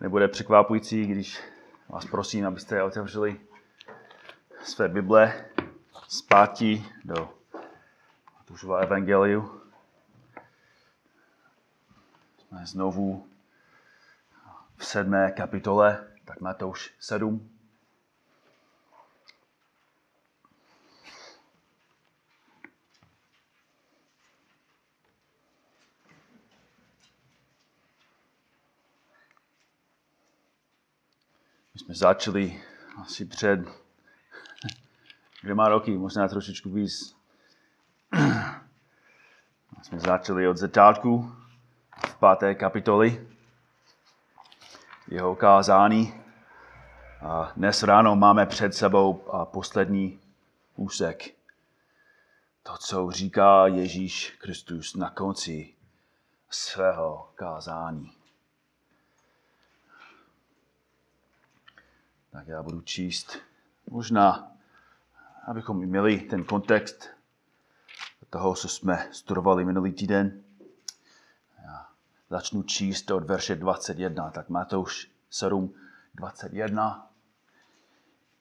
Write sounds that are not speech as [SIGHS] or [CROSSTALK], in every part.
nebude překvapující, když vás prosím, abyste otevřeli své Bible zpátí do Matoušova evangeliu. Jsme znovu v sedmé kapitole, tak Matouš 7. My jsme začali asi před dvěma roky, možná trošičku víc. My jsme začali od začátku v páté kapitoli jeho kázání. A dnes ráno máme před sebou poslední úsek. To, co říká Ježíš Kristus na konci svého kázání. Tak já budu číst. Možná, abychom měli ten kontext toho, co jsme studovali minulý týden. Já začnu číst od verše 21, tak Matouš 7, 21,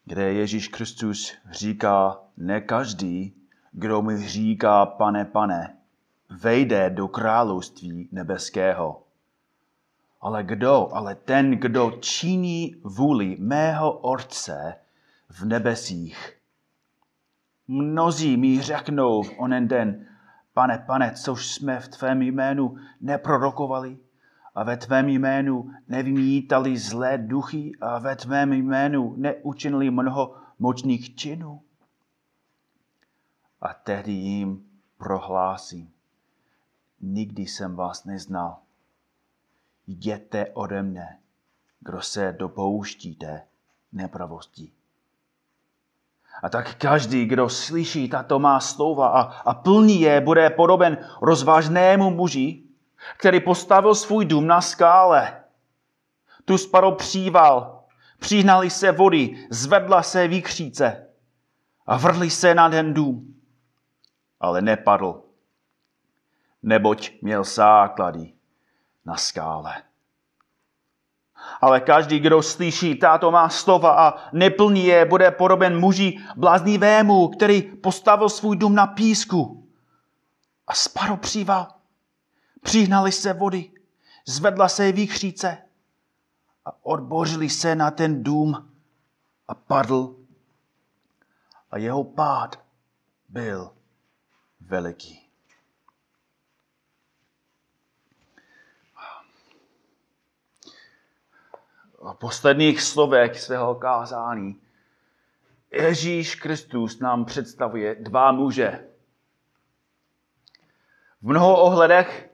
kde Ježíš Kristus říká, ne každý, kdo mi říká, pane, pane, vejde do království nebeského ale kdo? Ale ten, kdo činí vůli mého Otce v nebesích. Mnozí mi řeknou v onen den, pane, pane, což jsme v tvém jménu neprorokovali a ve tvém jménu nevymítali zlé duchy a ve tvém jménu neučinili mnoho močných činů. A tehdy jim prohlásím, nikdy jsem vás neznal jděte ode mne, kdo se dopouštíte nepravosti. A tak každý, kdo slyší tato má slova a, a plní je, bude podoben rozvážnému muži, který postavil svůj dům na skále. Tu spadl příval, přihnali se vody, zvedla se výkříce a vrhli se na ten dům. Ale nepadl, neboť měl základy na skále. Ale každý, kdo slyší táto má slova a neplní je, bude podoben muži bláznivému, který postavil svůj dům na písku a spadl příval. Přihnali se vody, zvedla se výchříce a odbořili se na ten dům a padl. A jeho pád byl veliký. Posledních slovech svého kázání Ježíš Kristus nám představuje dva muže. V mnoho ohledech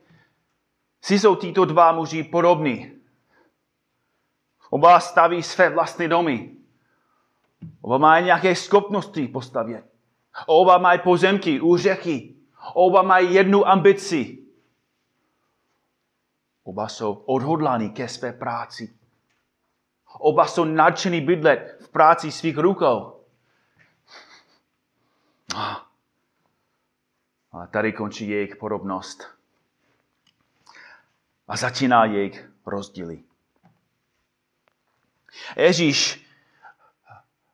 si jsou tyto dva muži podobní. Oba staví své vlastní domy. Oba mají nějaké schopnosti postavět. Oba mají pozemky u řeky. Oba mají jednu ambici. Oba jsou odhodláni ke své práci. Oba jsou nadšený bydlet v práci svých rukou. A tady končí jejich podobnost. A začíná jejich rozdíly. Ježíš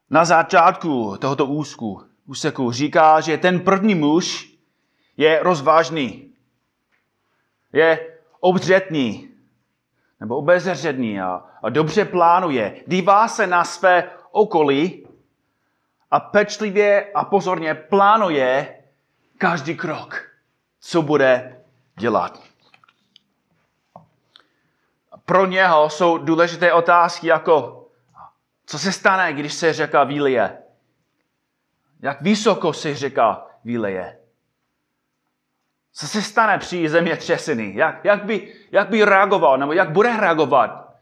na začátku tohoto úzku, úseku říká, že ten první muž je rozvážný, je obřetný, nebo obezřetný a, a dobře plánuje, dívá se na své okolí a pečlivě a pozorně plánuje každý krok, co bude dělat. Pro něho jsou důležité otázky jako, co se stane, když se řeka výlije? Jak vysoko se řeka výlije? Co se stane při zemětřesení? Jak, jak, by, jak by reagoval, nebo jak bude reagovat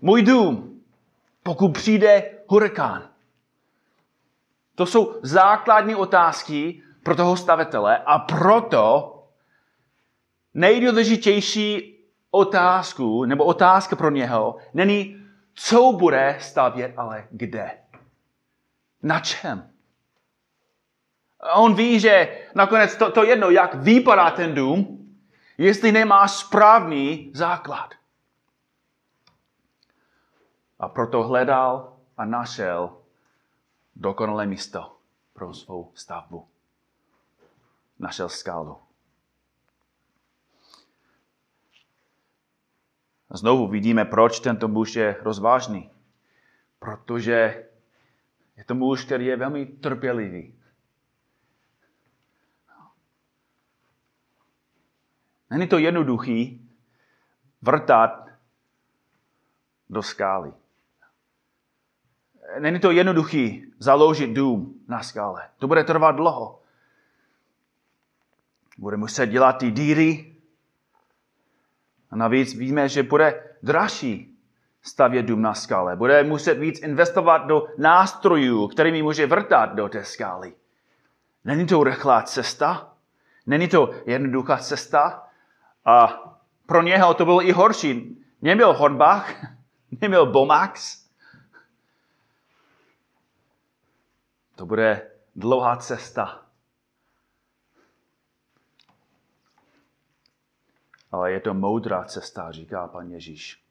můj dům, pokud přijde hurikán? To jsou základní otázky pro toho stavitele a proto nejdůležitější otázku, nebo otázka pro něho, není, co bude stavět, ale kde. Na čem? On ví, že nakonec to, to jedno, jak vypadá ten dům, jestli nemá správný základ. A proto hledal a našel dokonalé místo pro svou stavbu. Našel skálu. A znovu vidíme, proč tento muž je rozvážný. Protože je to muž, který je velmi trpělivý. Není to jednoduchý vrtat do skály. Není to jednoduchý založit dům na skále. To bude trvat dlouho. Bude muset dělat ty díry. A navíc víme, že bude dražší stavět dům na skále. Bude muset víc investovat do nástrojů, kterými může vrtat do té skály. Není to rychlá cesta, není to jednoduchá cesta a pro něho to bylo i horší. Neměl Hornbach, [LAUGHS] neměl Bomax. To bude dlouhá cesta. Ale je to moudrá cesta, říká pan Ježíš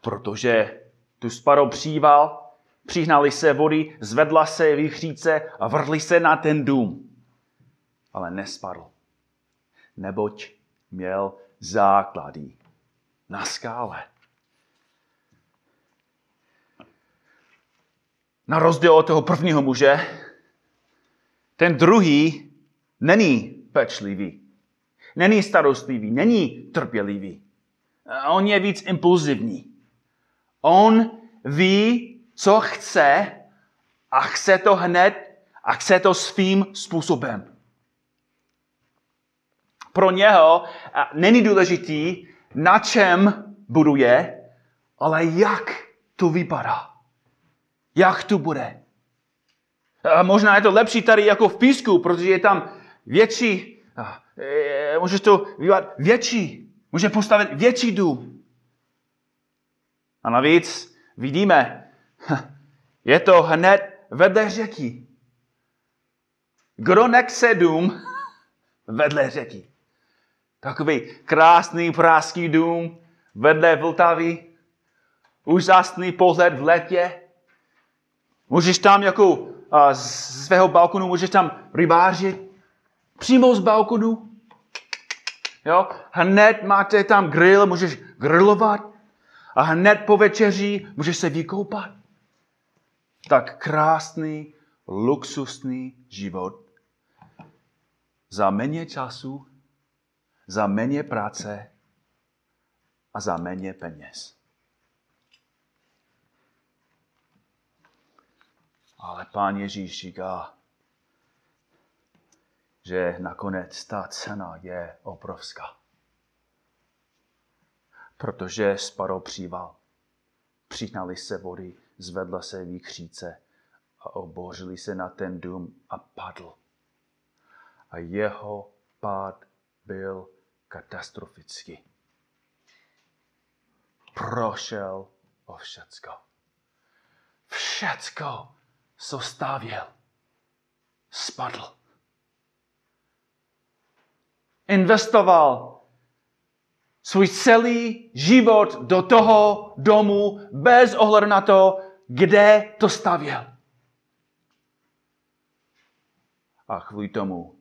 protože tu spadl příval, přihnali se vody, zvedla se vychříce a vrhli se na ten dům. Ale nespadl, neboť měl základy na skále. Na rozdíl od toho prvního muže, ten druhý není pečlivý, není starostlivý, není trpělivý. On je víc impulzivní. On ví, co chce a chce to hned a chce to svým způsobem. Pro něho není důležitý, na čem buduje, ale jak to vypadá. Jak to bude. A možná je to lepší tady jako v písku, protože je tam větší, e, můžeš to vyvat větší, může postavit větší dům. A navíc vidíme, je to hned vedle řeky. Kdo nechce dům [LAUGHS] vedle řeky? Takový krásný praský dům vedle Vltavy, úžasný pohled v letě. Můžeš tam jako a z svého balkonu, můžeš tam rybářit přímo z balkonu. Jo? Hned máte tam grill, můžeš grillovat a hned po večeří můžeš se vykoupat. Tak krásný, luxusný život za méně času, za méně práce a za méně peněz. Ale pán Ježíš říká, že nakonec ta cena je obrovská protože spadl příval. Přihnali se vody, zvedla se výkříce a obořili se na ten dům a padl. A jeho pád byl katastrofický. Prošel o všecko. Všecko, co stavěl, spadl. Investoval svůj celý život do toho domu bez ohledu na to, kde to stavěl. A kvůli tomu,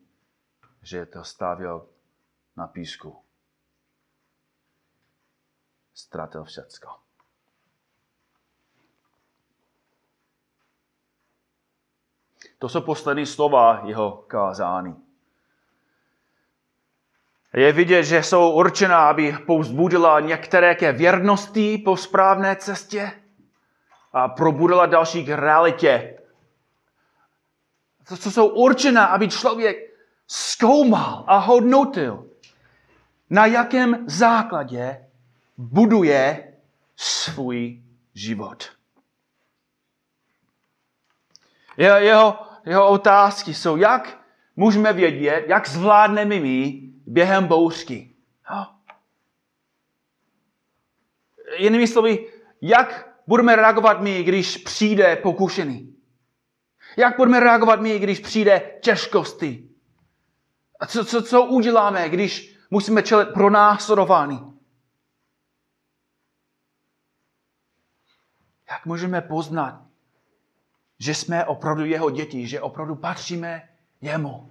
že to stavěl na písku, ztratil všecko. To jsou poslední slova jeho kázání. Je vidět, že jsou určená, aby povzbudila některé ke věrnosti po správné cestě a probudila další k realitě. To, co jsou určená, aby člověk zkoumal a hodnotil, na jakém základě buduje svůj život. Jeho, jeho otázky jsou, jak můžeme vědět, jak zvládneme my během bouřky. Jinými slovy, jak budeme reagovat my, když přijde pokušený? Jak budeme reagovat my, když přijde těžkosti? A co, co, co uděláme, když musíme čelit pro následování? Jak můžeme poznat, že jsme opravdu jeho děti, že opravdu patříme jemu?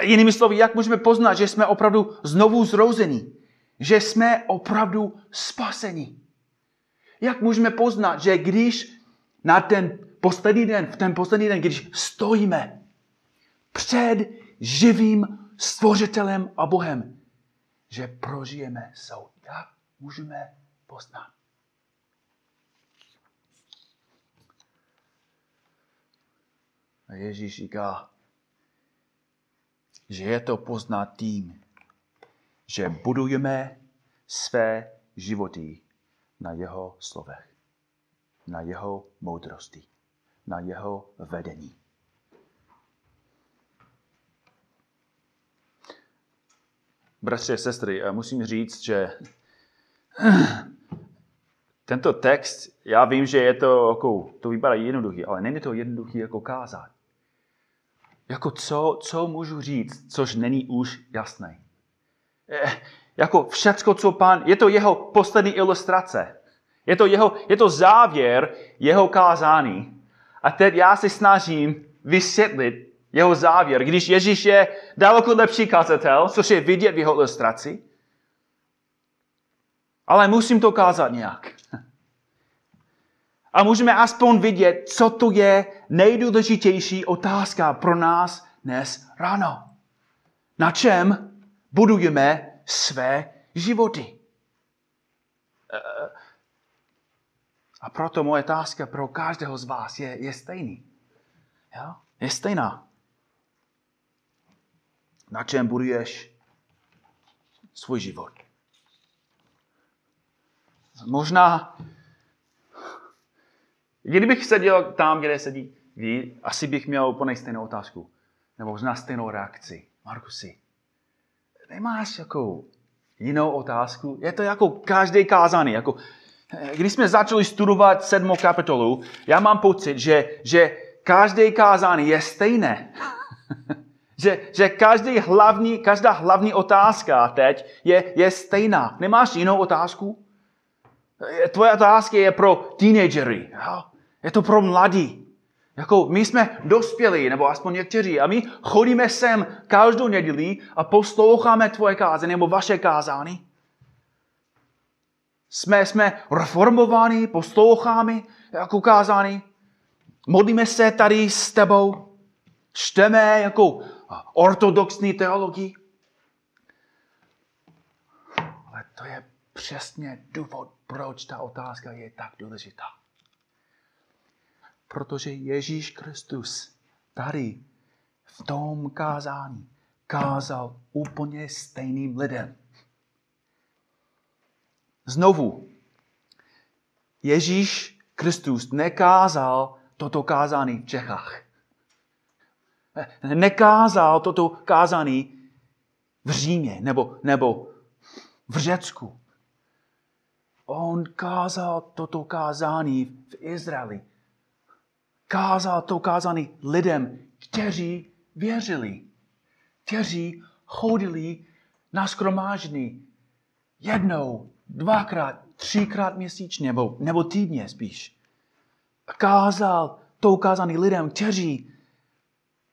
Jinými slovy, jak můžeme poznat, že jsme opravdu znovu zrození, že jsme opravdu spaseni? Jak můžeme poznat, že když na ten poslední den, v ten poslední den, když stojíme před živým stvořitelem a Bohem, že prožijeme soud. Jak můžeme poznat? A Ježíš říká, že je to poznat tím, že budujeme své životy na jeho slovech, na jeho moudrosti, na jeho vedení. Bratři a sestry, musím říct, že [SIGHS] tento text, já vím, že je to, jako, to vypadá jednoduchý, ale není to jednoduchý jako kázat. Jako co, co můžu říct, což není už jasné. Eh, jako všecko, co pán, je to jeho poslední ilustrace. Je to, jeho, je to závěr jeho kázání. A teď já se snažím vysvětlit jeho závěr, když Ježíš je daleko lepší kazatel, což je vidět v jeho ilustraci. Ale musím to kázat nějak. A můžeme aspoň vidět, co to je nejdůležitější otázka pro nás dnes ráno. Na čem budujeme své životy? A proto moje otázka pro každého z vás je, je stejný. Jo? Je stejná. Na čem buduješ svůj život? Možná Kdybych seděl tam, kde sedí vy, asi bych měl úplně stejnou otázku. Nebo možná stejnou reakci. Markusi, nemáš jako jinou otázku? Je to jako každý kázaný. Jako, když jsme začali studovat sedmou kapitolu, já mám pocit, že, že každý kázaný je stejné. [LAUGHS] že, že každý hlavní, každá hlavní otázka teď je, je stejná. Nemáš jinou otázku? Tvoje otázka je pro teenagery. Je to pro mladí. Jako my jsme dospělí, nebo aspoň někteří, a my chodíme sem každou neděli a posloucháme tvoje kázání nebo vaše kázání. Jsme, jsme reformováni, posloucháme jako kázání. Modlíme se tady s tebou. Čteme jako ortodoxní teologii. Ale to je přesně důvod, proč ta otázka je tak důležitá. Protože Ježíš Kristus tady v tom kázání kázal úplně stejným lidem. Znovu, Ježíš Kristus nekázal toto kázání v Čechách. Nekázal toto kázání v Římě nebo, nebo v Řecku. On kázal toto kázání v Izraeli kázal to kázání lidem, kteří věřili, kteří chodili na skromáždění jednou, dvakrát, třikrát měsíčně, nebo, nebo týdně spíš. Kázal to kázání lidem, kteří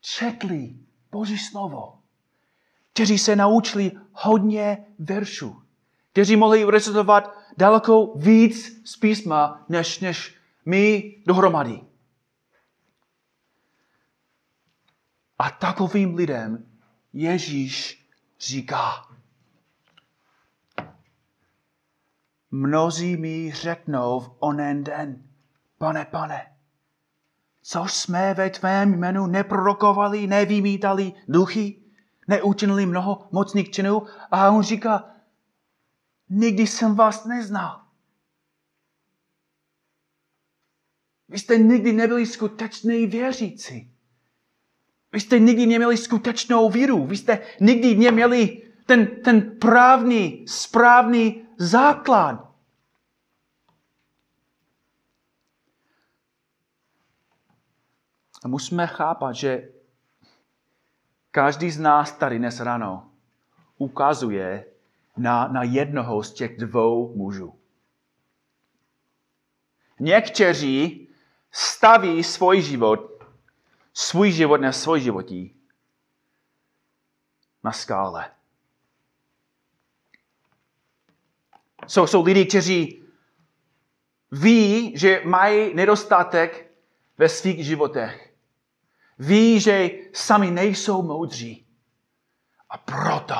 četli Boží slovo, kteří se naučili hodně veršů, kteří mohli recitovat daleko víc z písma, než, než my dohromady. A takovým lidem Ježíš říká, mnozí mi řeknou v onen den, pane, pane, co jsme ve tvém jménu neprorokovali, nevymítali duchy, neučinili mnoho mocných činů. A on říká, nikdy jsem vás neznal. Vy jste nikdy nebyli skutečný věřící. Vy jste nikdy neměli skutečnou víru. Vy jste nikdy neměli ten, ten právný, správný základ. A musíme chápat, že každý z nás tady dnes ráno ukazuje na, na jednoho z těch dvou mužů. Někteří staví svůj život, svůj život na svůj životí na skále. Jsou, jsou lidi, kteří ví, že mají nedostatek ve svých životech. Ví, že sami nejsou moudří. A proto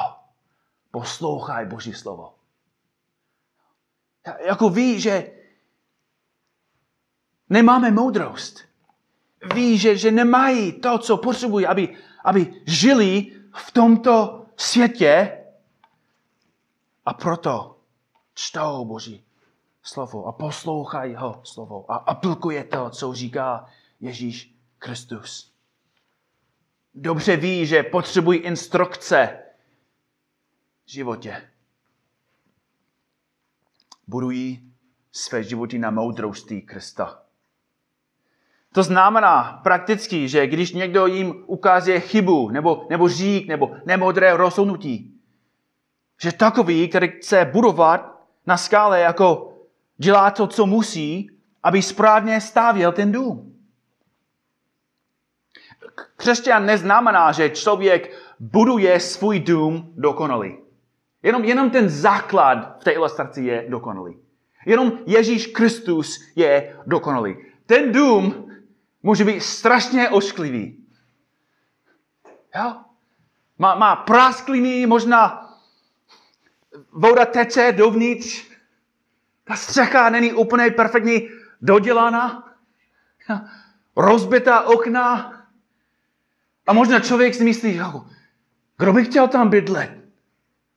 poslouchají Boží slovo. Jako ví, že nemáme moudrost. Ví, že, že nemají to, co potřebují, aby, aby žili v tomto světě. A proto čtou Boží slovo a poslouchají ho slovo a aplikuje to, co říká Ježíš Kristus. Dobře ví, že potřebují instrukce v životě. Budují své životy na moudrosti Krista. To znamená prakticky, že když někdo jim ukáže chybu, nebo, nebo řík, nebo nemoudré rozhodnutí, že takový, který chce budovat na skále jako dělá to, co musí, aby správně stavěl ten dům. Křesťan neznamená, že člověk buduje svůj dům dokonalý. Jenom, jenom ten základ v té ilustraci je dokonalý. Jenom Ježíš Kristus je dokonalý. Ten dům může být strašně ošklivý. Jo? Má, má praskliny, možná voda teče dovnitř, ta střecha není úplně perfektně dodělána, rozbitá okna. A možná člověk si myslí, jako, kdo by chtěl tam bydlet?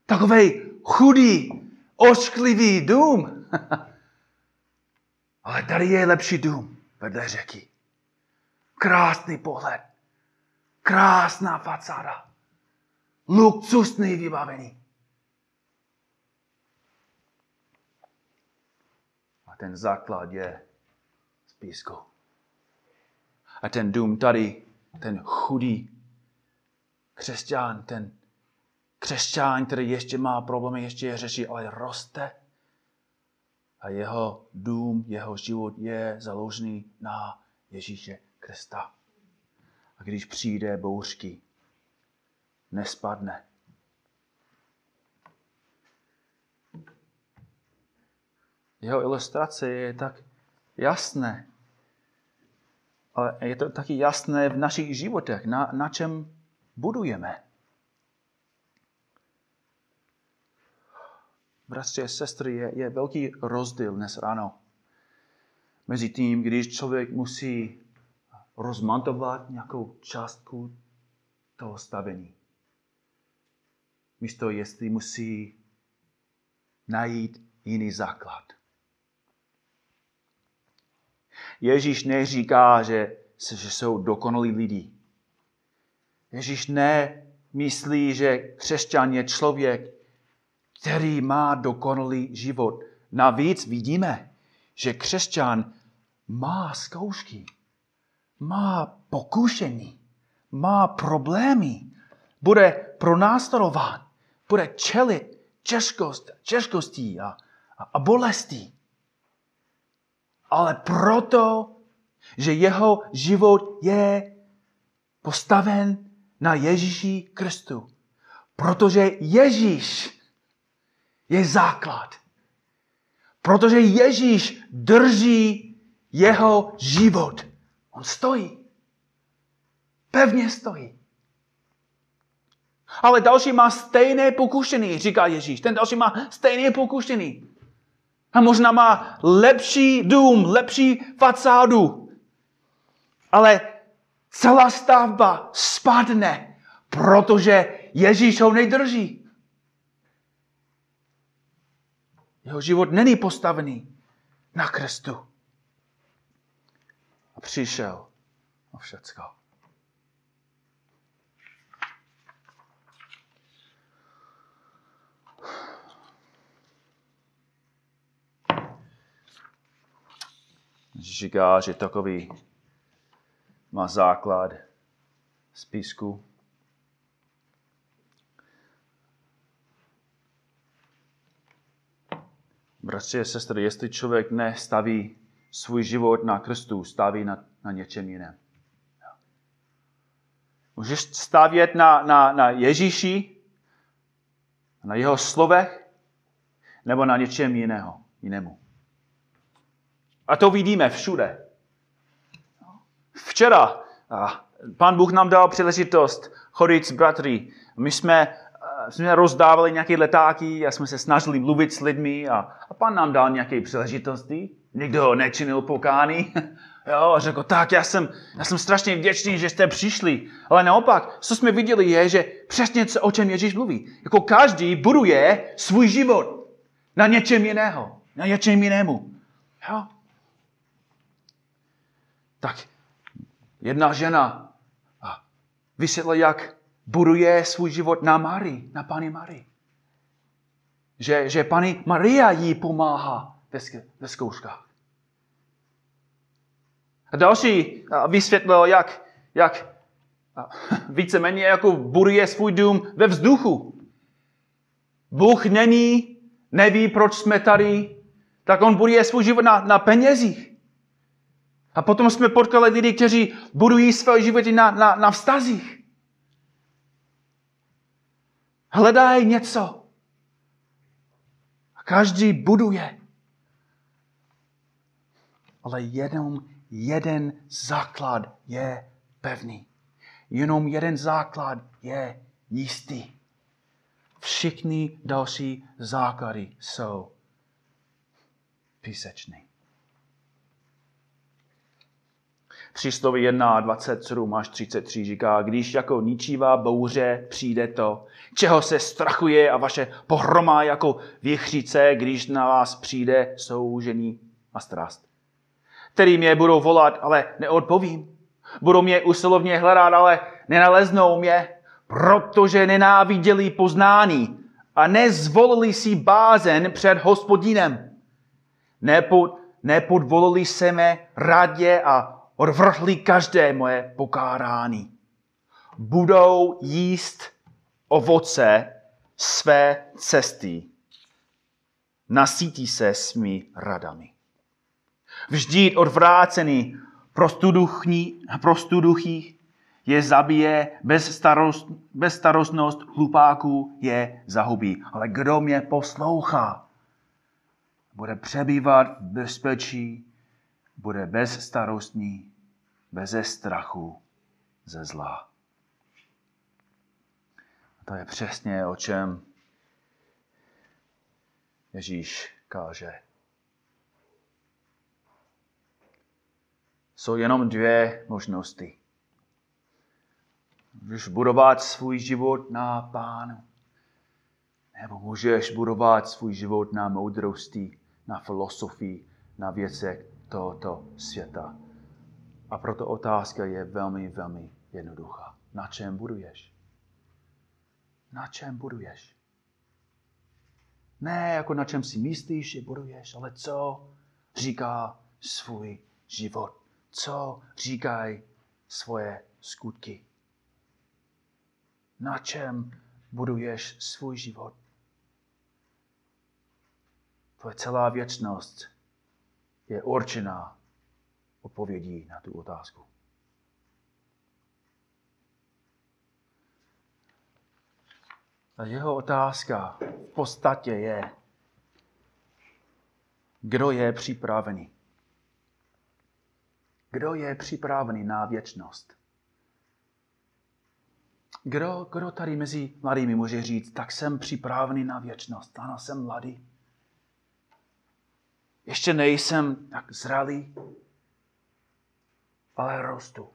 Takový chudý, ošklivý dům. [LAUGHS] Ale tady je lepší dům vedle řeky. Krásný pohled. Krásná fasáda. Luxusný vybavení. A ten základ je z písku. A ten dům tady, ten chudý křesťan, ten křesťan, který ještě má problémy, ještě je řeší, ale roste. A jeho dům, jeho život je založený na Ježíše Krista. A když přijde bouřky, nespadne. Jeho ilustrace je tak jasné. Ale je to taky jasné v našich životech, na, na čem budujeme. Bratři a sestry, je, je velký rozdíl dnes ráno mezi tím, když člověk musí rozmontovat nějakou částku toho stavení. Místo, jestli musí najít jiný základ. Ježíš neříká, že, že jsou dokonalí lidi. Ježíš nemyslí, že křesťan je člověk, který má dokonalý život. Navíc vidíme, že křesťan má zkoušky má pokušení, má problémy, bude pronásledován, bude čelit těžkost, těžkostí a, a, a bolestí. Ale proto, že jeho život je postaven na Ježíši Kristu. Protože Ježíš je základ. Protože Ježíš drží jeho život. On stojí. Pevně stojí. Ale další má stejné pokušení, říká Ježíš. Ten další má stejné pokušení. A možná má lepší dům, lepší fasádu. Ale celá stavba spadne, protože Ježíš ho nejdrží. Jeho život není postavený na Kristu přišel o všecko. Říká, že takový má základ z písku. Bratři a sestry, jestli člověk nestaví svůj život na Kristu, staví na, na něčem jiném. Můžeš stavět na, na, na Ježíši, na jeho slovech, nebo na něčem jiného, jinému. A to vidíme všude. Včera Pán Bůh nám dal příležitost chodit s bratry. My jsme, jsme rozdávali nějaké letáky a jsme se snažili mluvit s lidmi a, a pán nám dal nějaké příležitosti. Někdo ho nečinil pokány. [LAUGHS] Jo, a řekl, tak já jsem, já jsem strašně vděčný, že jste přišli. Ale naopak, co jsme viděli je, že přesně co, o čem Ježíš mluví. Jako každý buduje svůj život na něčem jiného, na něčem jinému. Jo? Tak jedna žena vysvětla, jak buduje svůj život na Marii, na Pany Marii. Že, že Pani Maria jí pomáhá ve zkouškách. A další vysvětlil, jak, jak [LAUGHS] víceméně jako buduje svůj dům ve vzduchu. Bůh není, neví, proč jsme tady, tak on buduje svůj život na, na penězích. A potom jsme potkali lidi, kteří budují své životy na, na, na vztazích. Hledají něco. A každý buduje. Ale jenom jeden základ je pevný. Jenom jeden základ je jistý. Všichni další základy jsou písečný. Přísloví 1, 27 až 33 říká, když jako ničivá bouře přijde to, čeho se strachuje a vaše pohroma jako věchřice, když na vás přijde soužení a strast který mě budou volat, ale neodpovím. Budou mě usilovně hledat, ale nenaleznou mě, protože nenáviděli poznání a nezvolili si bázen před hospodinem. Nepod, nepodvolili se mé radě a odvrhli každé moje pokárání. Budou jíst ovoce své cesty. Nasítí se svými radami vždyť odvrácený prostuduchých je zabije, bez, starost, starostnost hlupáků je zahubí. Ale kdo mě poslouchá, bude přebývat v bezpečí, bude bezstarostný, bez strachu ze zla. A to je přesně o čem Ježíš káže. jsou jenom dvě možnosti. Můžeš budovat svůj život na pánu. Nebo můžeš budovat svůj život na moudrosti, na filosofii, na věcech tohoto světa. A proto otázka je velmi, velmi jednoduchá. Na čem buduješ? Na čem buduješ? Ne jako na čem si myslíš, že buduješ, ale co říká svůj život co říkají svoje skutky. Na čem buduješ svůj život? Tvoje celá věčnost je určená odpovědí na tu otázku. A jeho otázka v podstatě je, kdo je připravený. Kdo je připravený na věčnost? Kdo, kdo tady mezi mladými může říct, tak jsem připravený na věčnost. Ano, jsem mladý. Ještě nejsem tak zralý, ale rostu.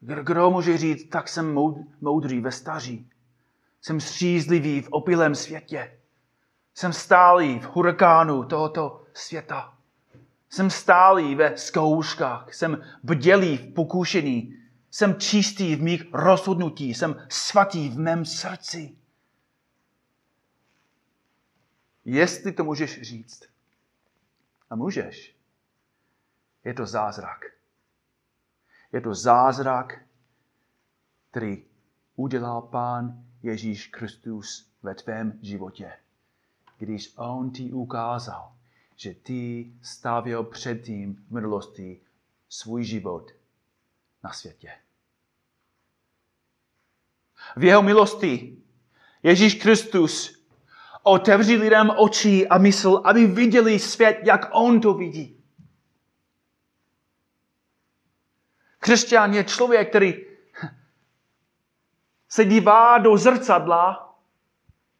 Kdo může říct, tak jsem moudrý ve staří. Jsem střízlivý v opilém světě. Jsem stálý v hurikánu tohoto světa. Jsem stálý ve zkouškách, jsem bdělý v pokušení, jsem čistý v mých rozhodnutí, jsem svatý v mém srdci. Jestli to můžeš říct, a můžeš, je to zázrak. Je to zázrak, který udělal Pán Ježíš Kristus ve tvém životě. Když On ti ukázal, že ty stavěl předtím v minulosti svůj život na světě. V jeho milosti Ježíš Kristus otevří lidem oči a mysl, aby viděli svět, jak on to vidí. Křesťan je člověk, který se dívá do zrcadla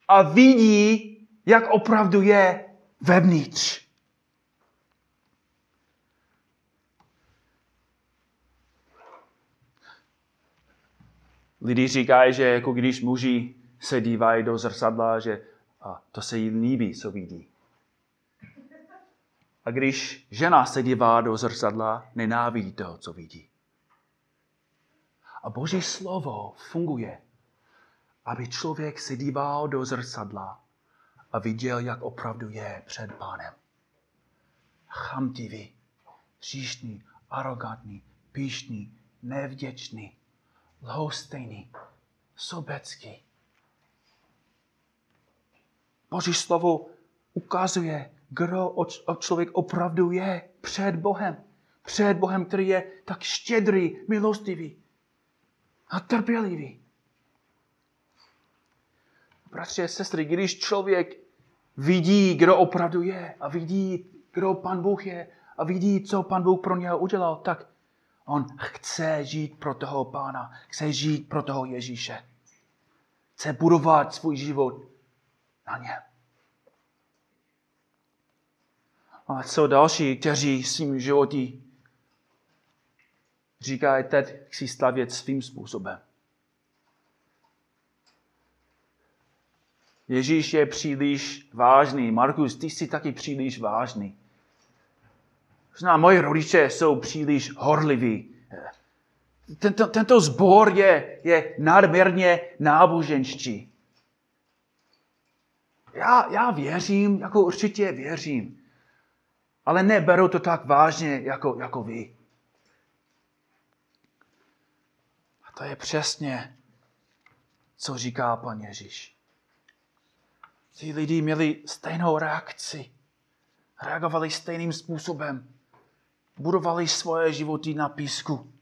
a vidí, jak opravdu je vevnitř. Lidi říkají, že jako když muži se dívají do zrcadla, že a to se jí líbí, co vidí. A když žena se dívá do zrcadla, nenávidí toho, co vidí. A Boží slovo funguje, aby člověk se díval do zrcadla a viděl, jak opravdu je před pánem. Chamtivý, příšný, arrogantní, píšný, nevděčný, lhostejný, sobecký. Boží slovo ukazuje, kdo člověk opravdu je před Bohem. Před Bohem, který je tak štědrý, milostivý a trpělivý. Bratři a sestry, když člověk vidí, kdo opravdu je a vidí, kdo pan Bůh je a vidí, co pan Bůh pro něho udělal, tak on chce žít pro toho pána, chce žít pro toho Ježíše. Chce budovat svůj život na něm. A co další, kteří svým životí říkají, teď chci stavět svým způsobem. Ježíš je příliš vážný. Markus, ty jsi taky příliš vážný. Možná moji rodiče jsou příliš horliví. Tento, tento zbor je, je nadměrně náboženští. Já, já věřím, jako určitě věřím. Ale neberu to tak vážně jako, jako vy. A to je přesně, co říká pan Ježíš. Ti lidi měli stejnou reakci. Reagovali stejným způsobem. Budovali svoje životy na písku.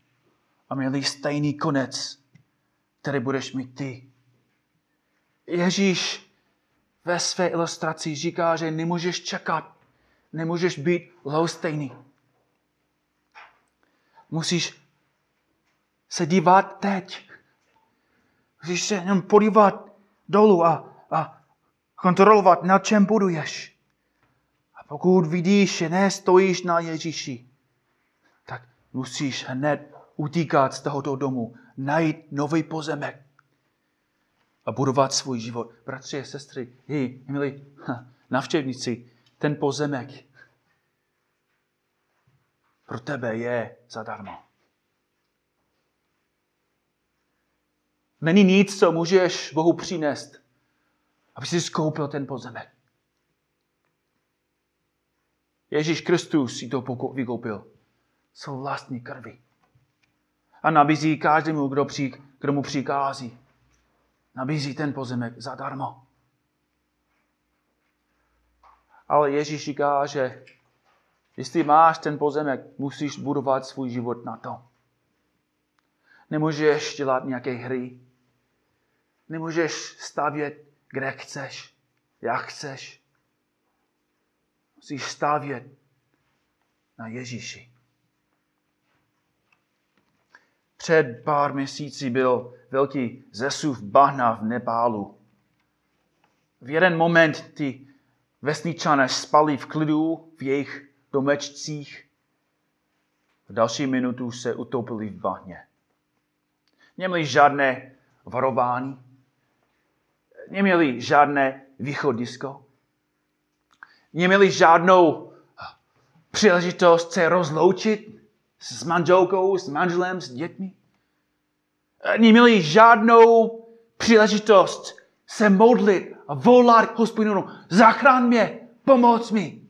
A měli stejný konec, který budeš mít ty. Ježíš ve své ilustraci říká, že nemůžeš čekat, nemůžeš být lhostejný. Musíš se dívat teď. Musíš se jenom podívat dolů a, a kontrolovat, na čem buduješ. A pokud vidíš, že nestojíš na Ježíši, tak musíš hned utíkat z tohoto domu, najít nový pozemek a budovat svůj život. Bratři a sestry, hej, milí navštěvníci, ten pozemek pro tebe je zadarmo. Není nic, co můžeš Bohu přinést, aby si skoupil ten pozemek. Ježíš Kristus si to vykoupil svou vlastní krvi. A nabízí každému, kdo, při, kdo mu přikází. Nabízí ten pozemek zadarmo. Ale Ježíš říká, že jestli máš ten pozemek, musíš budovat svůj život na to. Nemůžeš dělat nějaké hry. Nemůžeš stavět, kde chceš, jak chceš. Musíš stavět na Ježíši. Před pár měsíci byl velký zesuv bahna v Nepálu. V jeden moment ty vesničané spali v klidu v jejich domečcích. V další minutu se utopili v bahně. Neměli žádné varování, neměli žádné východisko, neměli žádnou příležitost se rozloučit s manželkou, s manželem, s dětmi. Neměli žádnou příležitost se modlit a volat k hospodinu, zachrán mě, pomoc mi.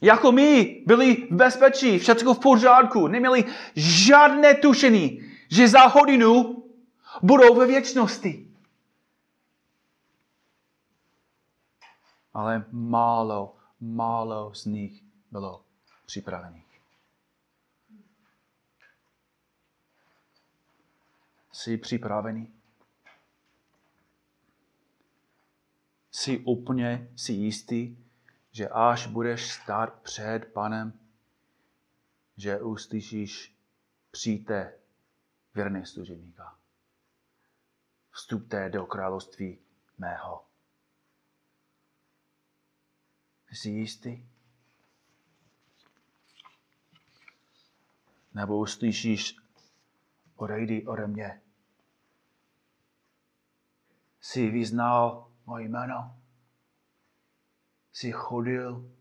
Jako my byli v bezpečí, všechno v pořádku, neměli žádné tušení, že za hodinu budou ve věčnosti. ale málo, málo z nich bylo připravených. Jsi připravený? Jsi úplně si jistý, že až budeš stát před panem, že uslyšíš přijďte věrný služebníka. Vstupte do království mého. Jsi jistý? Nebo uslyšíš, odejdi ode mě. Jsi vyznal moje jméno. Jsi chodil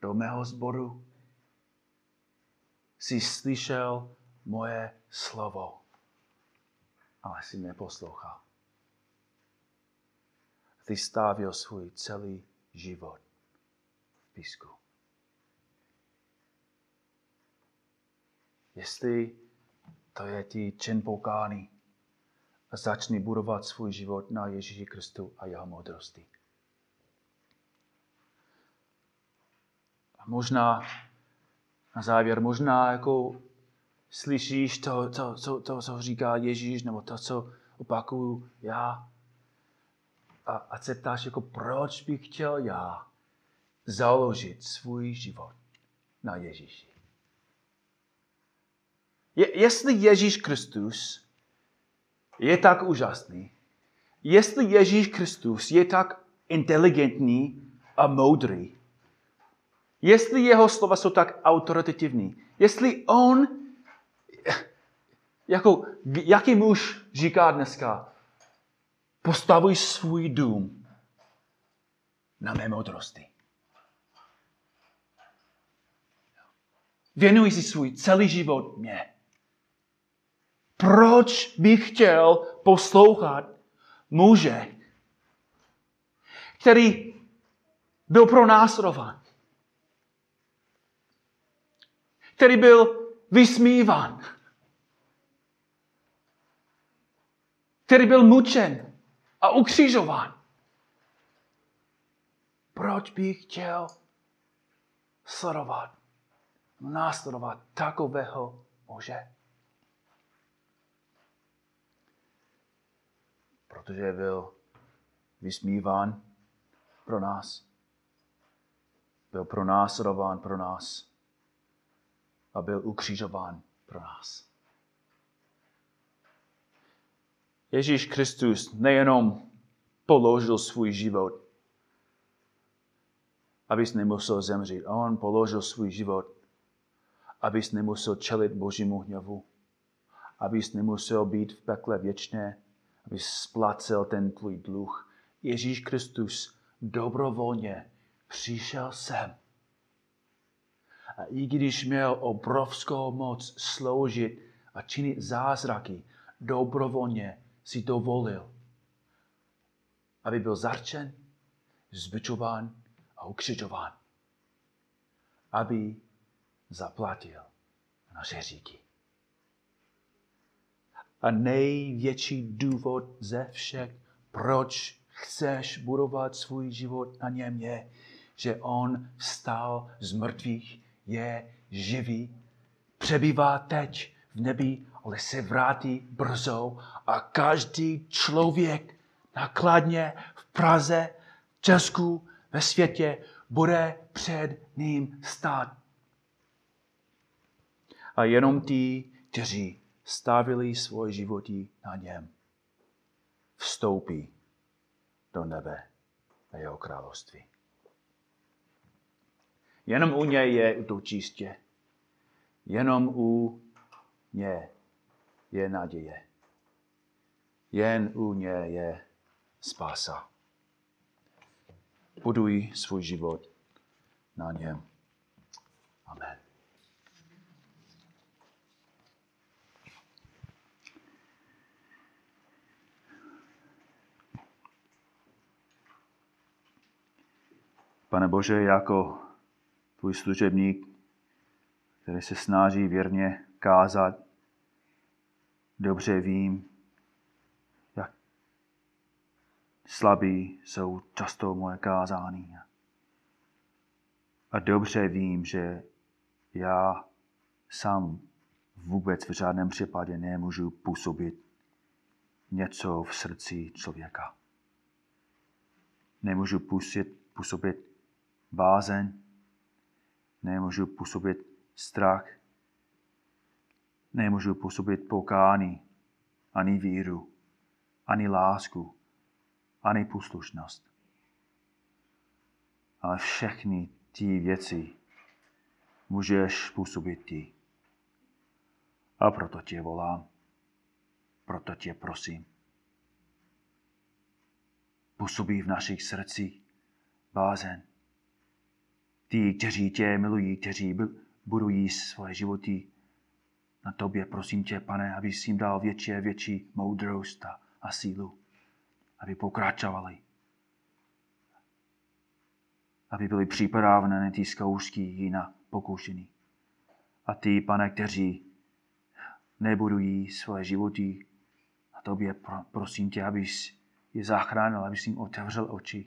do mého zboru. Jsi slyšel moje slovo, ale jsi neposlouchal. Ty stávil svůj celý život v písku. Jestli to je ti čin pokány a začni budovat svůj život na Ježíši Kristu a jeho moudrosti. A možná na závěr, možná jako slyšíš to, to, to, to, co říká Ježíš, nebo to, co opakuju já, a, a se ptáš, jako proč bych chtěl já založit svůj život na Ježíši. Je, jestli Ježíš Kristus je tak úžasný, jestli Ježíš Kristus je tak inteligentní a moudrý, jestli jeho slova jsou tak autoritativní, jestli on, jako, jaký muž říká dneska, postavuj svůj dům na mé moudrosti. Věnuj si svůj celý život mě. Proč bych chtěl poslouchat muže, který byl pronásledován, který byl vysmíván, který byl mučen a ukřižován. Proč bych chtěl sledovat, následovat takového muže? protože byl vysmíván pro nás. Byl pronásledován pro nás a byl ukřižován pro nás. Ježíš Kristus nejenom položil svůj život, abys nemusel zemřít. On položil svůj život, abys nemusel čelit Božímu hněvu, abys nemusel být v pekle věčně, aby splacel ten tvůj dluh. Ježíš Kristus dobrovolně přišel sem. A i když měl obrovskou moc sloužit a činit zázraky, dobrovolně si dovolil, aby byl zarčen, zbičován a ukřižován, aby zaplatil naše říky. A největší důvod ze všech, proč chceš budovat svůj život na něm, je, že on vstal z mrtvých, je živý, přebývá teď v nebi, ale se vrátí brzo a každý člověk nakladně v Praze, v Česku, ve světě bude před ním stát. A jenom ti, kteří stavili svoje životy na něm, vstoupí do nebe a jeho království. Jenom u něj je to čistě. Jenom u něj je naděje. Jen u něj je spása. Buduj svůj život na něm. Amen. Pane Bože, jako tvůj služebník, který se snaží věrně kázat, dobře vím, jak Slabí jsou často moje kázání. A dobře vím, že já sám vůbec v žádném případě nemůžu působit něco v srdci člověka. Nemůžu působit, působit bázeň, nemůžu působit strach, nemůžu působit pokání, ani víru, ani lásku, ani poslušnost. Ale všechny ty věci můžeš působit ty. A proto tě volám, proto tě prosím. Působí v našich srdcích bázen. Ty, kteří tě milují, kteří budují svoje životy na tobě, prosím tě, pane, aby jim dal větší a větší moudrost a sílu, aby pokračovali, aby byli připraveni na ty zkoušky i na pokušení. A ty, pane, kteří nebudují svoje životy a tobě, prosím tě, abys je zachránil, abys jim otevřel oči.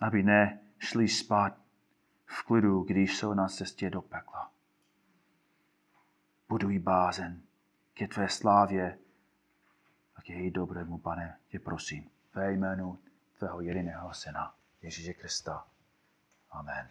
Aby nešli spát v klidu, když jsou na cestě do pekla. Buduj bázen ke tvé slávě a k její dobrému, pane, tě prosím, ve jménu tvého jediného syna, Ježíše Krista. Amen.